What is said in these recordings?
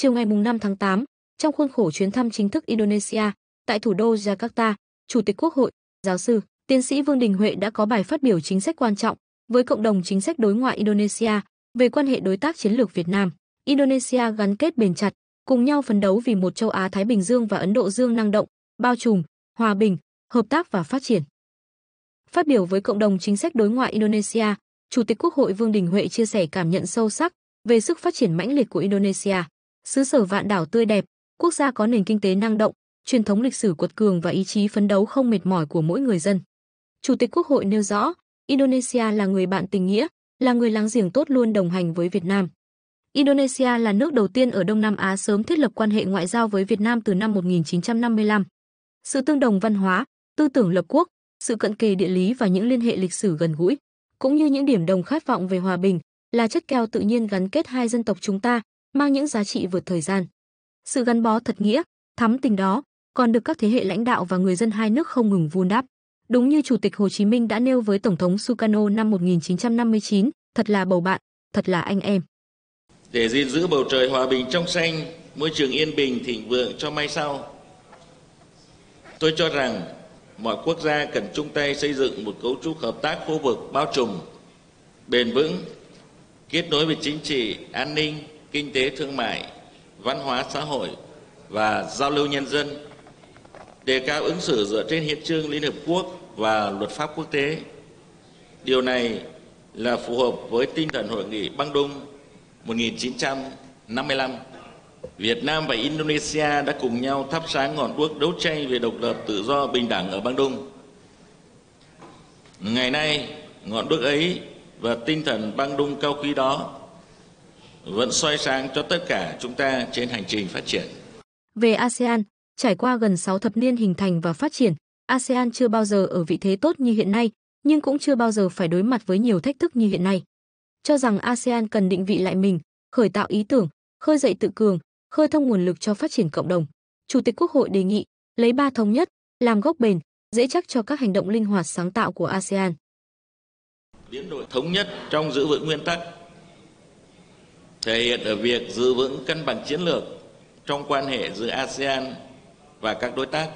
Chiều ngày 5 tháng 8, trong khuôn khổ chuyến thăm chính thức Indonesia, tại thủ đô Jakarta, Chủ tịch Quốc hội, giáo sư, tiến sĩ Vương Đình Huệ đã có bài phát biểu chính sách quan trọng với cộng đồng chính sách đối ngoại Indonesia về quan hệ đối tác chiến lược Việt Nam. Indonesia gắn kết bền chặt, cùng nhau phấn đấu vì một châu Á Thái Bình Dương và Ấn Độ Dương năng động, bao trùm, hòa bình, hợp tác và phát triển. Phát biểu với cộng đồng chính sách đối ngoại Indonesia, Chủ tịch Quốc hội Vương Đình Huệ chia sẻ cảm nhận sâu sắc về sức phát triển mãnh liệt của Indonesia, xứ sở vạn đảo tươi đẹp, quốc gia có nền kinh tế năng động, truyền thống lịch sử quật cường và ý chí phấn đấu không mệt mỏi của mỗi người dân. Chủ tịch Quốc hội nêu rõ, Indonesia là người bạn tình nghĩa, là người láng giềng tốt luôn đồng hành với Việt Nam. Indonesia là nước đầu tiên ở Đông Nam Á sớm thiết lập quan hệ ngoại giao với Việt Nam từ năm 1955. Sự tương đồng văn hóa, tư tưởng lập quốc, sự cận kề địa lý và những liên hệ lịch sử gần gũi, cũng như những điểm đồng khát vọng về hòa bình, là chất keo tự nhiên gắn kết hai dân tộc chúng ta, mang những giá trị vượt thời gian. Sự gắn bó thật nghĩa, thắm tình đó, còn được các thế hệ lãnh đạo và người dân hai nước không ngừng vun đắp. Đúng như Chủ tịch Hồ Chí Minh đã nêu với Tổng thống Sukarno năm 1959, thật là bầu bạn, thật là anh em. Để gìn giữ bầu trời hòa bình trong xanh, môi trường yên bình thịnh vượng cho mai sau. Tôi cho rằng mọi quốc gia cần chung tay xây dựng một cấu trúc hợp tác khu vực bao trùm, bền vững, kết nối về chính trị, an ninh, kinh tế thương mại, văn hóa xã hội và giao lưu nhân dân, đề cao ứng xử dựa trên hiến trương Liên Hợp Quốc và luật pháp quốc tế. Điều này là phù hợp với tinh thần hội nghị băng đông 1955. Việt Nam và Indonesia đã cùng nhau thắp sáng ngọn đuốc đấu tranh về độc lập tự do bình đẳng ở băng đông Ngày nay, ngọn đuốc ấy và tinh thần băng đông cao quý đó vẫn soi sáng cho tất cả chúng ta trên hành trình phát triển. Về ASEAN, trải qua gần 6 thập niên hình thành và phát triển, ASEAN chưa bao giờ ở vị thế tốt như hiện nay, nhưng cũng chưa bao giờ phải đối mặt với nhiều thách thức như hiện nay. Cho rằng ASEAN cần định vị lại mình, khởi tạo ý tưởng, khơi dậy tự cường, khơi thông nguồn lực cho phát triển cộng đồng. Chủ tịch Quốc hội đề nghị lấy ba thống nhất làm gốc bền, dễ chắc cho các hành động linh hoạt sáng tạo của ASEAN. Biến đổi thống nhất trong giữ vững nguyên tắc thể hiện ở việc giữ vững cân bằng chiến lược trong quan hệ giữa ASEAN và các đối tác.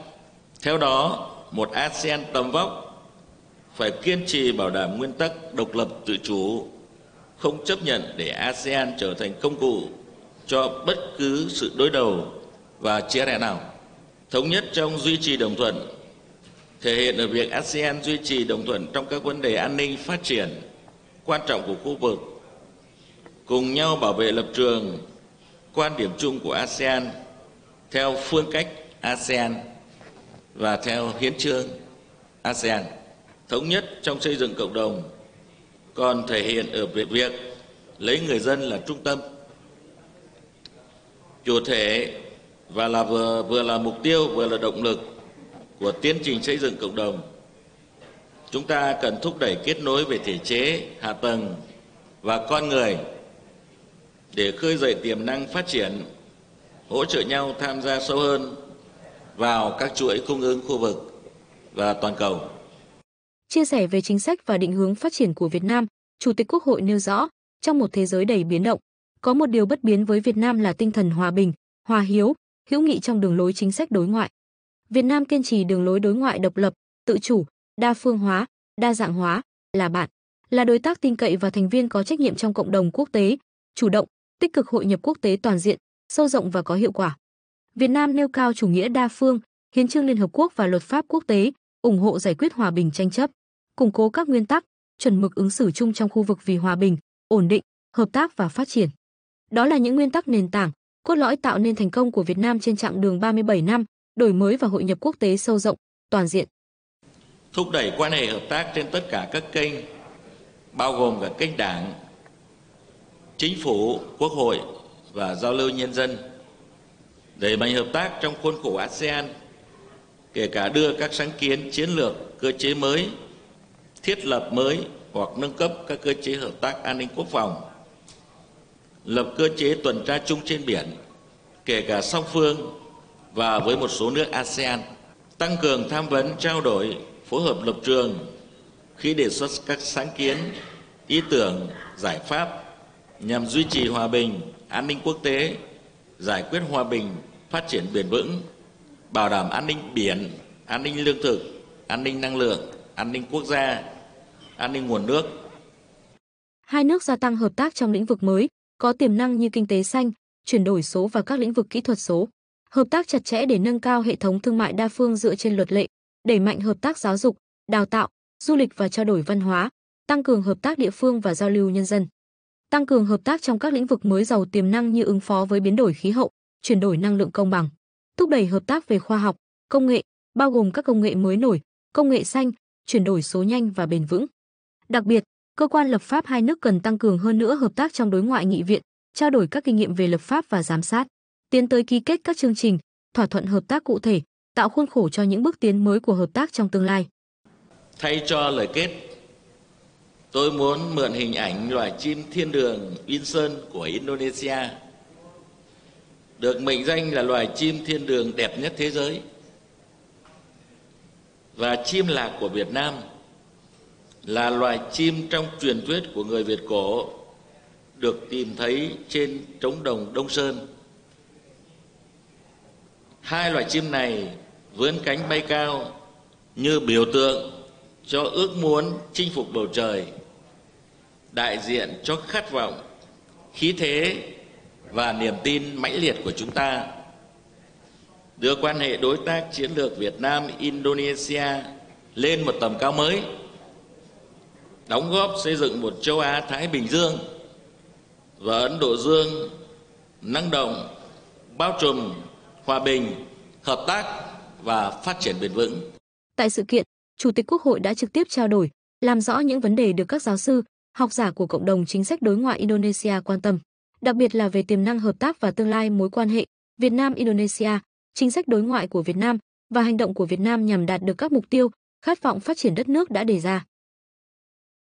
Theo đó, một ASEAN tầm vóc phải kiên trì bảo đảm nguyên tắc độc lập tự chủ, không chấp nhận để ASEAN trở thành công cụ cho bất cứ sự đối đầu và chia rẽ nào. Thống nhất trong duy trì đồng thuận thể hiện ở việc ASEAN duy trì đồng thuận trong các vấn đề an ninh phát triển quan trọng của khu vực, cùng nhau bảo vệ lập trường, quan điểm chung của ASEAN theo phương cách ASEAN và theo hiến trương ASEAN. Thống nhất trong xây dựng cộng đồng còn thể hiện ở việc, việc lấy người dân là trung tâm. Chủ thể và là vừa vừa là mục tiêu vừa là động lực của tiến trình xây dựng cộng đồng. Chúng ta cần thúc đẩy kết nối về thể chế, hạ tầng và con người để khơi dậy tiềm năng phát triển, hỗ trợ nhau tham gia sâu hơn vào các chuỗi cung ứng khu vực và toàn cầu. Chia sẻ về chính sách và định hướng phát triển của Việt Nam, Chủ tịch Quốc hội nêu rõ, trong một thế giới đầy biến động, có một điều bất biến với Việt Nam là tinh thần hòa bình, hòa hiếu, hữu nghị trong đường lối chính sách đối ngoại. Việt Nam kiên trì đường lối đối ngoại độc lập, tự chủ, đa phương hóa, đa dạng hóa, là bạn, là đối tác tin cậy và thành viên có trách nhiệm trong cộng đồng quốc tế, chủ động, tích cực hội nhập quốc tế toàn diện, sâu rộng và có hiệu quả. Việt Nam nêu cao chủ nghĩa đa phương, hiến trương Liên Hợp Quốc và luật pháp quốc tế, ủng hộ giải quyết hòa bình tranh chấp, củng cố các nguyên tắc, chuẩn mực ứng xử chung trong khu vực vì hòa bình, ổn định, hợp tác và phát triển. Đó là những nguyên tắc nền tảng, cốt lõi tạo nên thành công của Việt Nam trên chặng đường 37 năm, đổi mới và hội nhập quốc tế sâu rộng, toàn diện. Thúc đẩy quan hệ hợp tác trên tất cả các kênh, bao gồm cả kênh đảng, chính phủ, quốc hội và giao lưu nhân dân đẩy mạnh hợp tác trong khuôn khổ ASEAN, kể cả đưa các sáng kiến chiến lược, cơ chế mới, thiết lập mới hoặc nâng cấp các cơ chế hợp tác an ninh quốc phòng, lập cơ chế tuần tra chung trên biển, kể cả song phương và với một số nước ASEAN, tăng cường tham vấn, trao đổi, phối hợp lập trường khi đề xuất các sáng kiến, ý tưởng, giải pháp nhằm duy trì hòa bình, an ninh quốc tế giải quyết hòa bình, phát triển bền vững, bảo đảm an ninh biển, an ninh lương thực, an ninh năng lượng, an ninh quốc gia, an ninh nguồn nước. Hai nước gia tăng hợp tác trong lĩnh vực mới, có tiềm năng như kinh tế xanh, chuyển đổi số và các lĩnh vực kỹ thuật số. Hợp tác chặt chẽ để nâng cao hệ thống thương mại đa phương dựa trên luật lệ, đẩy mạnh hợp tác giáo dục, đào tạo, du lịch và trao đổi văn hóa, tăng cường hợp tác địa phương và giao lưu nhân dân. Tăng cường hợp tác trong các lĩnh vực mới giàu tiềm năng như ứng phó với biến đổi khí hậu, chuyển đổi năng lượng công bằng, thúc đẩy hợp tác về khoa học, công nghệ, bao gồm các công nghệ mới nổi, công nghệ xanh, chuyển đổi số nhanh và bền vững. Đặc biệt, cơ quan lập pháp hai nước cần tăng cường hơn nữa hợp tác trong đối ngoại nghị viện, trao đổi các kinh nghiệm về lập pháp và giám sát, tiến tới ký kết các chương trình, thỏa thuận hợp tác cụ thể, tạo khuôn khổ cho những bước tiến mới của hợp tác trong tương lai. Thay cho lời kết, tôi muốn mượn hình ảnh loài chim thiên đường Winson của Indonesia, được mệnh danh là loài chim thiên đường đẹp nhất thế giới. Và chim lạc của Việt Nam là loài chim trong truyền thuyết của người Việt cổ được tìm thấy trên trống đồng Đông Sơn. Hai loài chim này vươn cánh bay cao như biểu tượng cho ước muốn chinh phục bầu trời, đại diện cho khát vọng, khí thế và niềm tin mãnh liệt của chúng ta đưa quan hệ đối tác chiến lược Việt Nam Indonesia lên một tầm cao mới đóng góp xây dựng một châu Á Thái Bình Dương và Ấn Độ Dương năng động, bao trùm, hòa bình, hợp tác và phát triển bền vững. Tại sự kiện, Chủ tịch Quốc hội đã trực tiếp trao đổi, làm rõ những vấn đề được các giáo sư, học giả của cộng đồng chính sách đối ngoại Indonesia quan tâm, đặc biệt là về tiềm năng hợp tác và tương lai mối quan hệ Việt Nam Indonesia, chính sách đối ngoại của Việt Nam và hành động của Việt Nam nhằm đạt được các mục tiêu, khát vọng phát triển đất nước đã đề ra.